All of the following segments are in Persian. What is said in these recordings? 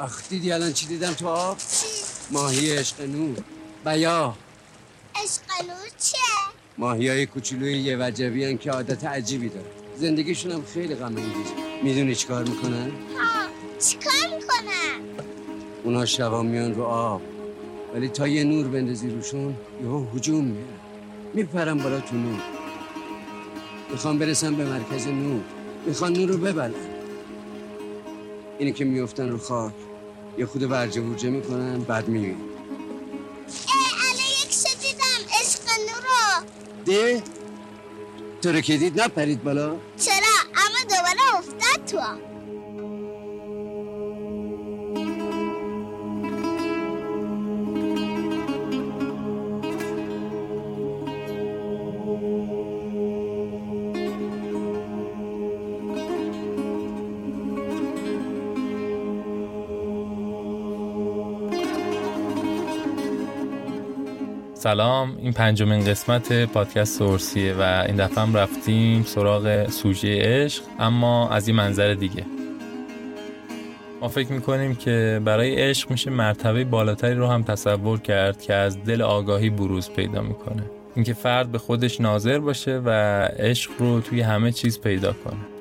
آخ دیدی الان چی دیدم تو آب؟ ماهی عشق نور بیا. عشق نور چه؟ ماهی های کوچولوی یه وجبی هن که عادت عجیبی داره. زندگیشون هم خیلی غم انگیز می‌دونی چیکار می‌کنن؟ ها چیکار می‌کنن؟ اونا شبا میان رو آب. ولی تا یه نور بندازی روشون یهو هجوم میارن میپرن بالا تو نور. می‌خوام برسن به مرکز نور. می‌خوان نور رو ببلن. اینی که میفتن رو خاک. یه خود ورجه ورجه می‌کنن بعد الان یک چه دیدم عشق ده؟ تو رو که دید نپرید بالا. چرا؟ اما دوباره افتاد تو. سلام. این پنجمین قسمت پادکست سورسیه و این دفعه هم رفتیم سراغ سوژه عشق اما از این منظر دیگه. ما فکر می‌کنیم که برای عشق میشه مرتبه بالاتری رو هم تصور کرد که از دل آگاهی بروز پیدا می‌کنه. اینکه فرد به خودش ناظر باشه و عشق رو توی همه چیز پیدا کنه.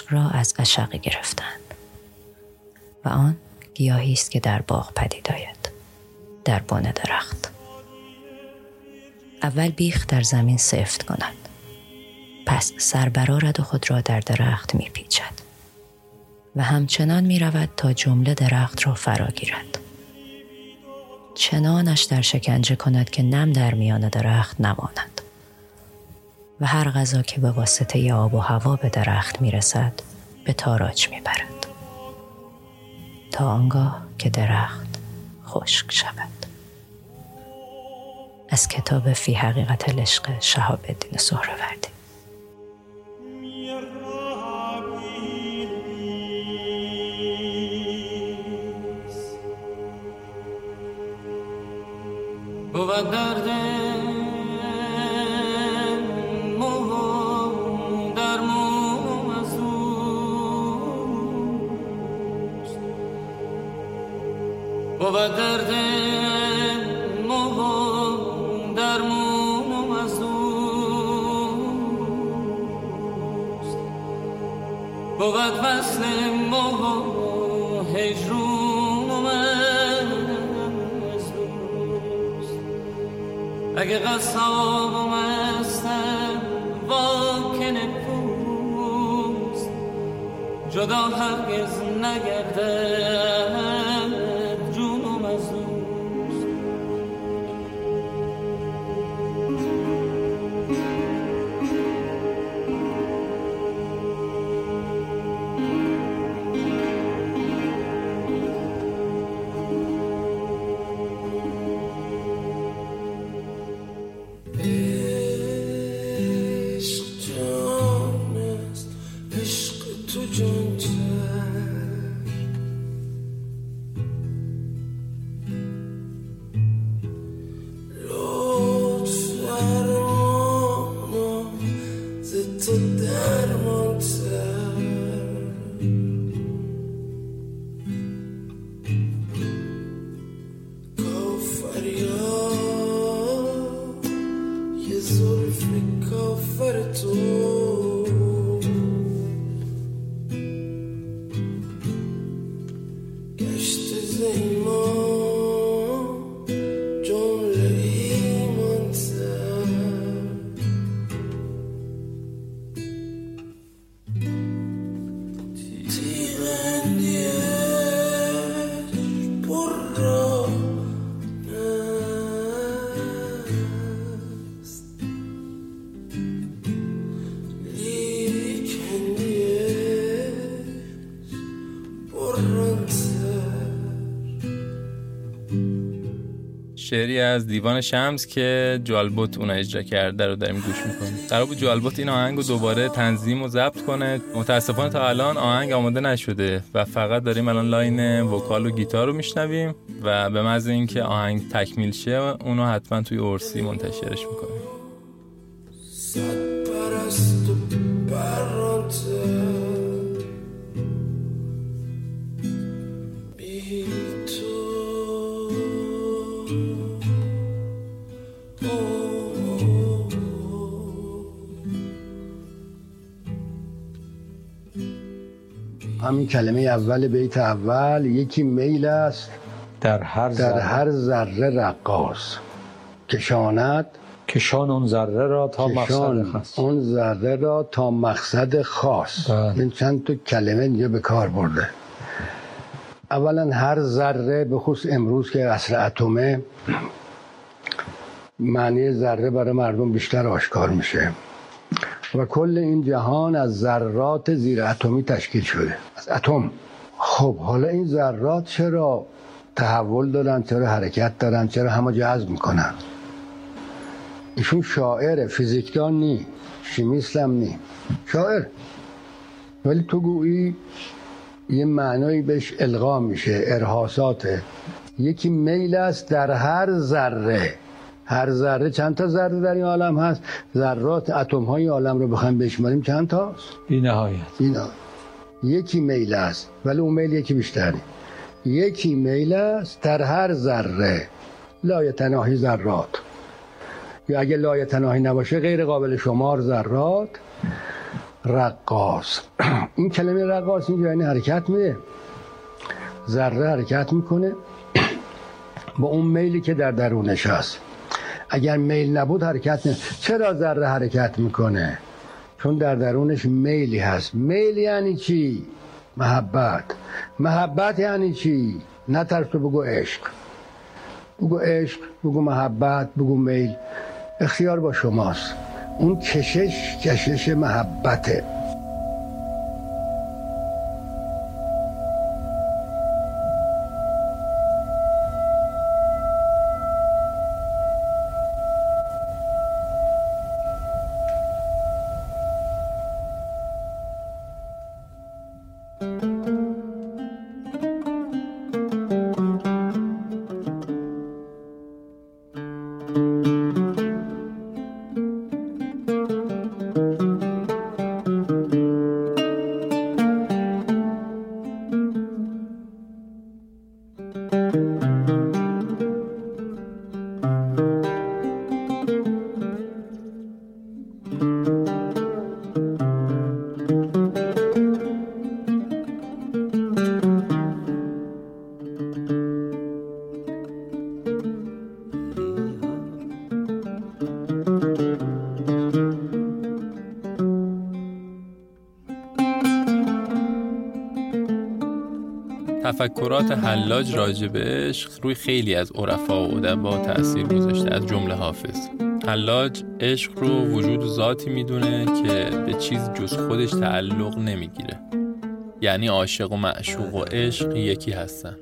عشق را از عشق گرفتند. و آن گیاهی است که در باغ پدید آید در بن درخت. اول بیخ در زمین سفت کند پس سر برآرد و خود را در درخت میپیچد. و همچنان می رود تا جمله درخت را فرا گیرد. چنانش در شکنجه کند که نم در میان درخت نماند. و هر غذا که به واسطه آب و هوا به درخت می رسد به تاراج می برد تا آنگاه که درخت خشک شود. از کتاب فی حقیقت العشق شهاب الدین سهروردی. بود درد بود درد مو در مو از اوست بود وصل مو هجرون از دوست اگه قصابم هستم دل پوست جدا هرگز نگردد شعری از دیوان شمس که جالبوت اون اجرا کرده رو داریم گوش می‌کنیم. قرار بود جالبوت این آهنگ رو دوباره تنظیم و ضبط کنه. متاسفانه تا الان آهنگ آماده نشده و فقط داریم الان line vocal و گیتار رو میشنویم و به محض اینکه آهنگ تکمیل شه اونو حتما توی اورسی منتشرش می‌کنیم. همین کلمه اول بیت اول یکی میل است در هر در ذره. هر ذره رقاص. کشاند کشان اون ذره را تا مقصد خاص. اون ذره را تا مقصد خاص. این چند تا کلمه اینجا به کار برده. اولا هر ذره به خصوص امروز که اصر اتمه معنی ذره برای مردم بیشتر آشکار میشه. و کل این جهان از ذرات زیر اتمی تشکیل شده از اتم. خب حالا این ذرات چرا تحول دارن چرا حرکت دارن چرا همه جذب می‌کنن؟ ایشون شاعر فیزیکدان نی شیمیست هم نی. شاعر. ولی تو گویی یه معنایی بهش القا میشه ارهاساته. یکی میل است در هر ذره. هر ذره چند تا ذره در این عالم هست؟ ذرات اتم های عالم رو بخوایم بشماریم چند تاست؟ بی نهایت. اینا یکی میل است ولی اون میل یکی بیشتری یکی میل است در هر ذره. لایتناهی ذرات. یا اگه لایتناهی نباشه غیر قابل شمار ذرات. رقاص. این کلمه رقاص اینجا یعنی حرکت میده. ذره حرکت می‌کنه. با اون میلی که در درونش هست. اگر میل نبود حرکت نه چرا ذره حرکت می‌کنه؟ چون در درونش میلی هست. میل یعنی چی؟ محبت. محبت یعنی چی؟ نه بگو عشق. بگو عشق بگو محبت بگو میل. اختیار با شماست. اون کشش کشش محبته. تفکرات حلاج راجع به عشق روی خیلی از عرفا و ادبا تأثیر گذاشته از جمله حافظ. حلاج عشق رو وجود ذاتی می‌دونه که به چیز جز خودش تعلق نمی‌گیره. یعنی عاشق و معشوق و عشق یکی هستن.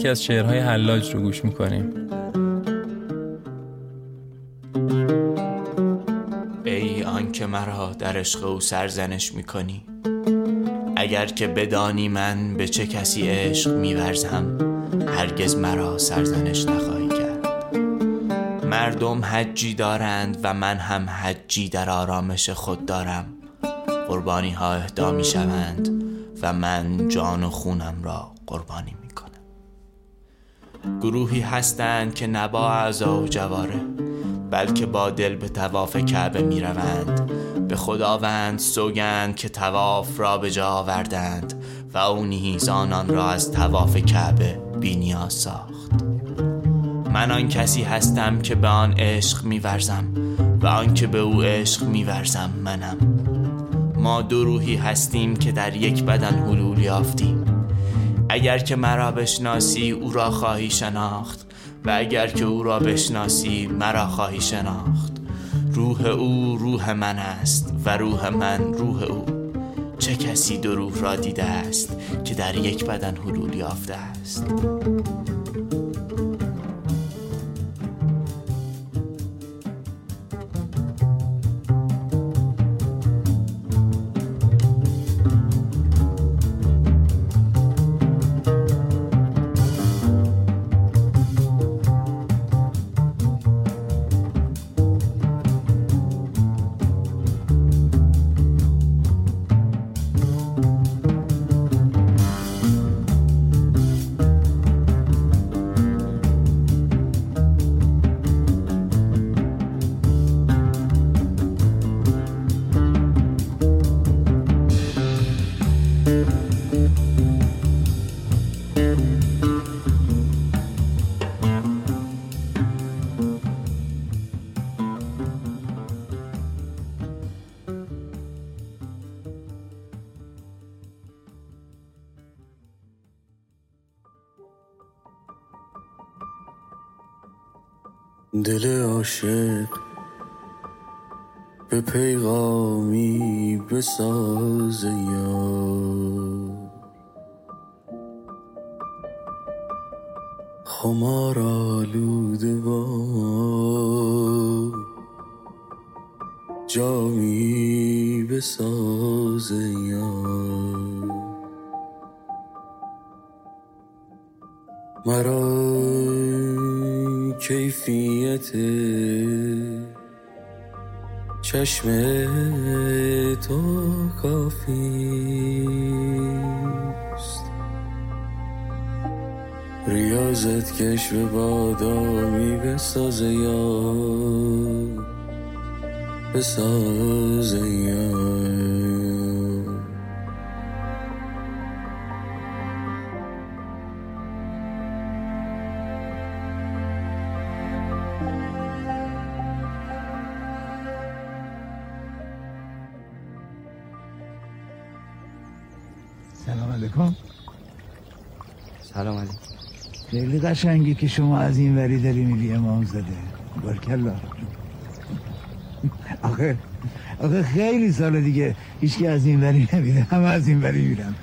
یکی از شعرهای حلاج رو گوش می‌کنیم. ای آنکه مرا در عشق او سرزنش می‌کنی اگر که بدانی من به چه کسی عشق میورزم هرگز مرا سرزنش نخواهی کرد. مردم حجی دارند و من هم حجی در آرامش خود دارم. قربانی ها اهدا می شوند و من جان و خونم را قربانی می کنم گروهی هستند که نبا اعضا و جواره بلکه با دل به تواف کعبه می روند به خداوند سوگند که تواف را به جا آوردند و او نیز آنان را از تواف کعبه بینیاز ساخت. من آن کسی هستم که به آن عشق میورزم و آن که به او عشق میورزم منم. ما دو روحی هستیم که در یک بدن حلول یافتیم. اگر که مرا بشناسی او را خواهی شناخت و اگر که او را بشناسی مرا خواهی شناخت. روح او روح من است و روح من روح او. چه کسی دو روح را دیده است که در یک بدن حلول یافته است؟ دل عاشق به پیغامی بساز یار خمار آلوده با جامی بساز یار مرا کیفیت چشم تو کافیست ریاضت کش به بادامی بساز یا بساز یا سلام علیکم. سلام علیکم. خیلی قشنگی که شما از این وری داری میری امام زده بارکلا. آخه آخه خیلی سال دیگه هیچکی از این وری نمیره همه از این وری میرن.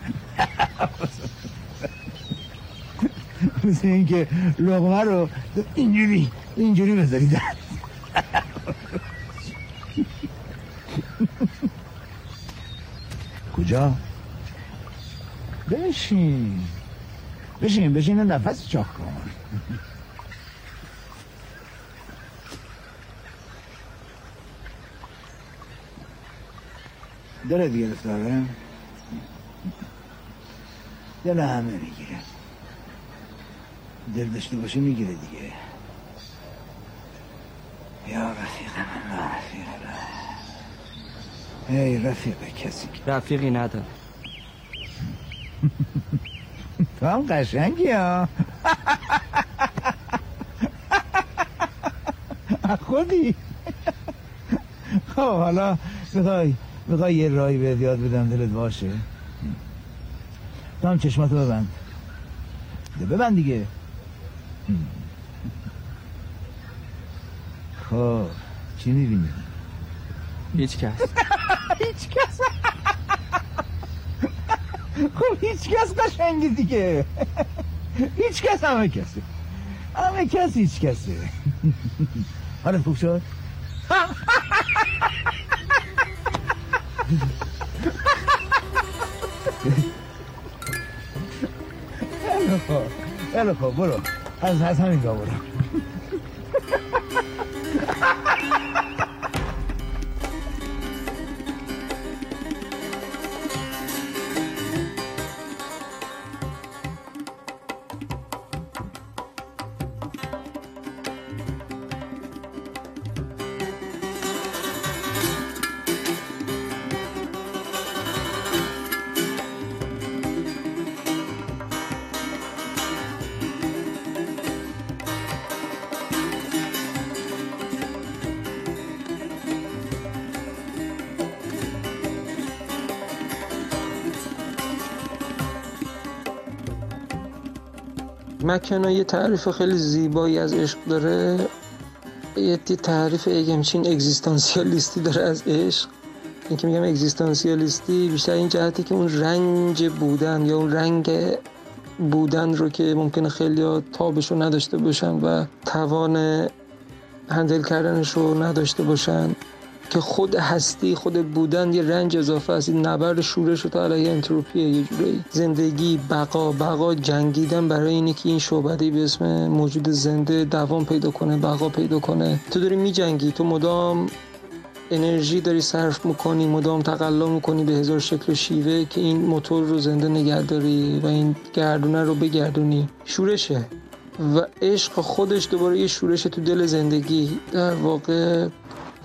مثل اینکه لغمه رو اینجوری اینجوری بذاری در کجا؟ بشین. بشین بشین نفس چاک کن. دلت گرفته آره دل همه می‌گیره. دل داشته باشه می‌گیره دیگه. یا رفیق من رفیق ای رفیق کسی رفیقی ندارم. تو هم قشنگی ها خودی. خب حالا می‌خوای می‌خوای یه رای بهت یاد بدم دلت باشه؟ تو هم چشماتو ببند. ببند دیگه. خب چی می‌بینی؟ هیچ کس. هیچ کس. خب هیچ کس قشنگی دیگه. هیچ کس همه کسی. همه کس هیچ کسی حالت خوب شد. خیلی خوب. برو. از از همین برو. مکنا یه تعریف خیلی زیبایی از عشق داره. یه تعریف همچین اگزیستانسیالیستی داره از عشق. این که میگم اگزیستانسیالیستی بیشتر این جهتی که اون رنج بودن یا اون رنگ بودن رو که ممکنه خیلی تابش رو نداشته باشن و توان هندل کردنش رو نداشته باشن. که خود هستی خود بودن یه رنج اضافه است. این نبرد شورش تا علیه انتروپیه یه جورایی زندگی بقا بقا جنگیدن برای اینه که این شعبده به اسم موجود زنده دوام پیدا کنه بقا پیدا کنه. تو داری میجنگی تو مدام انرژی داری صرف می‌کنی مدام تقلا می‌کنی به هزار شکل و شیوه که این موتور رو زنده نگه داری و این گردونه رو بگردونی. شورشه. و عشق خودش دوباره یه شورش تو دل زندگی. در واقع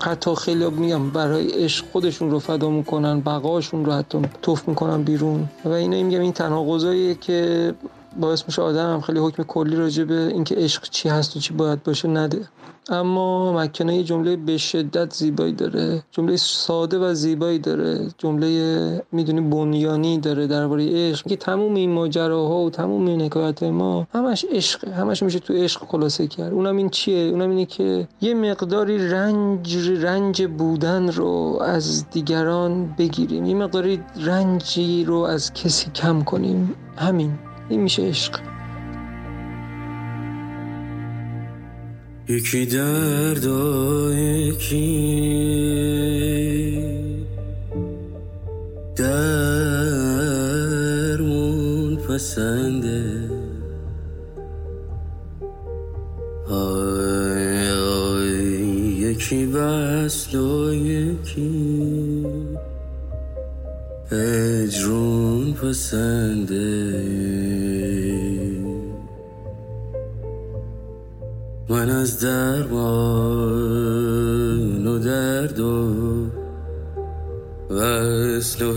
حتی خیلی میگم برای عشق خودشون رو فدا می‌کنن بقاشون رو حتی توف می‌کنن بیرون. و اینا میگم این تناقضاییه که باعث میشه آدم هم خیلی حکم کلی راجع به اینکه عشق چی هست و چی باید باشه نده. اما مکنه یه جمله به شدت زیبایی داره جمله ساده و زیبایی داره جمله می‌دونی بنیانی داره درباره عشق. که تموم این ماجراها و تموم این حکایت ما همش عشق همش میشه تو عشق خلاصه کرد. اونم این چیه؟ اونم اینه که یه مقداری رنج رنج بودن رو از دیگران بگیریم. یه مقداری رنجی رو از کسی کم کنیم. همین. این میشه عشق. یکی درد یکی درمون پسنده. آی آی یکی بسل و یکی اجرون پسنده. من از درمان و درد و وصل و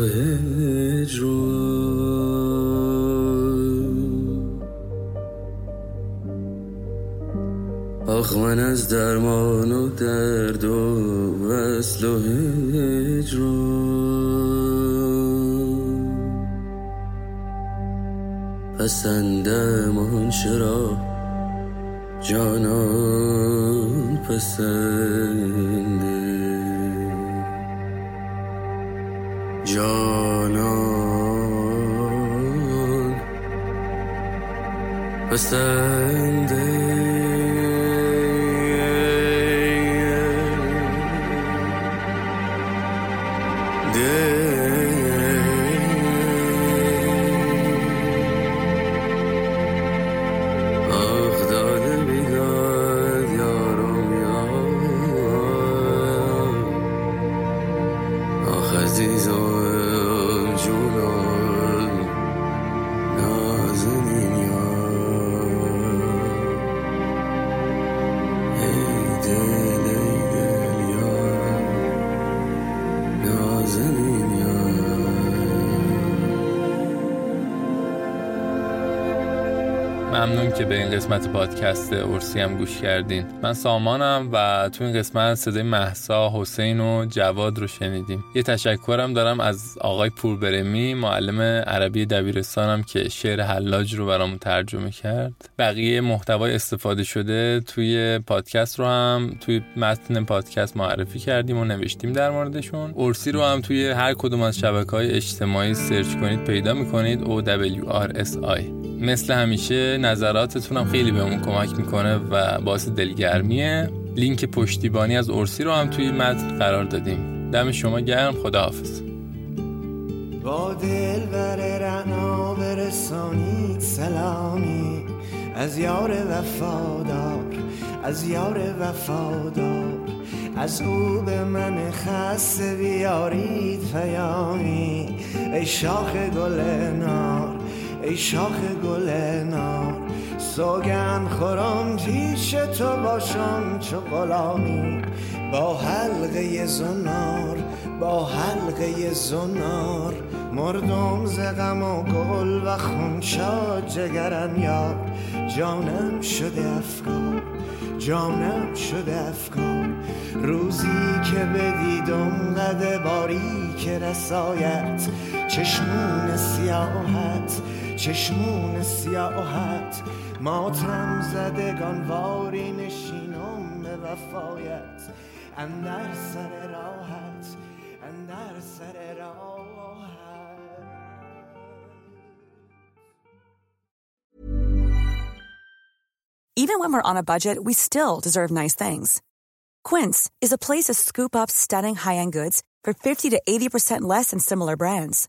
آخ من از درمان و درد و وصل و هجرون پسندم آن چرا جانان پسنده جانان پسنده ممنون که به این قسمت پادکست اورسی هم گوش کردین. من سامانم و تو این قسمت صدای محسا حسین و جواد رو شنیدیم. یه تشکرم دارم از آقای پوربرمی معلم عربی دبیرستانم که شعر حلاج رو برامون ترجمه کرد. بقیه محتوای استفاده شده توی پادکست رو هم توی متن پادکست معرفی کردیم و نوشتیم در موردشون. اورسی رو هم توی هر کدوم از شبکه های اجتماعی سرچ کنید پیدا می‌کنید I مثل همیشه نظراتتون هم خیلی بهمون کمک می‌کنه و باعث دلگرمیه. لینک پشتیبانی از اورسی رو هم توی متن قرار دادیم. دم شما گرم خداحافظ. با دل بر رعنا برسانید سلامی. از یار وفادار از یار وفادار از او به من خسته بیارید پیامی. ای شاخ گل نار ای شاخ گل نار. سوگن خورم پیش تو باشم چو غلامی. با حلقه زنار با حلقه زنار. مردم ز غم و گل و خونشاد جگرم یار. جانم شده افکار جانم شده افکار. روزی که بدیدم قد باری که رسایت چشمون سیاحت چشمون سیاحت ماتم زدگان واری نشینم به وفایت اندر سر راحت اندر سر راحت Even when we're on a budget, we still deserve nice things. Quince is a place to scoop up stunning high-end goods for 50 to 80% less than similar brands.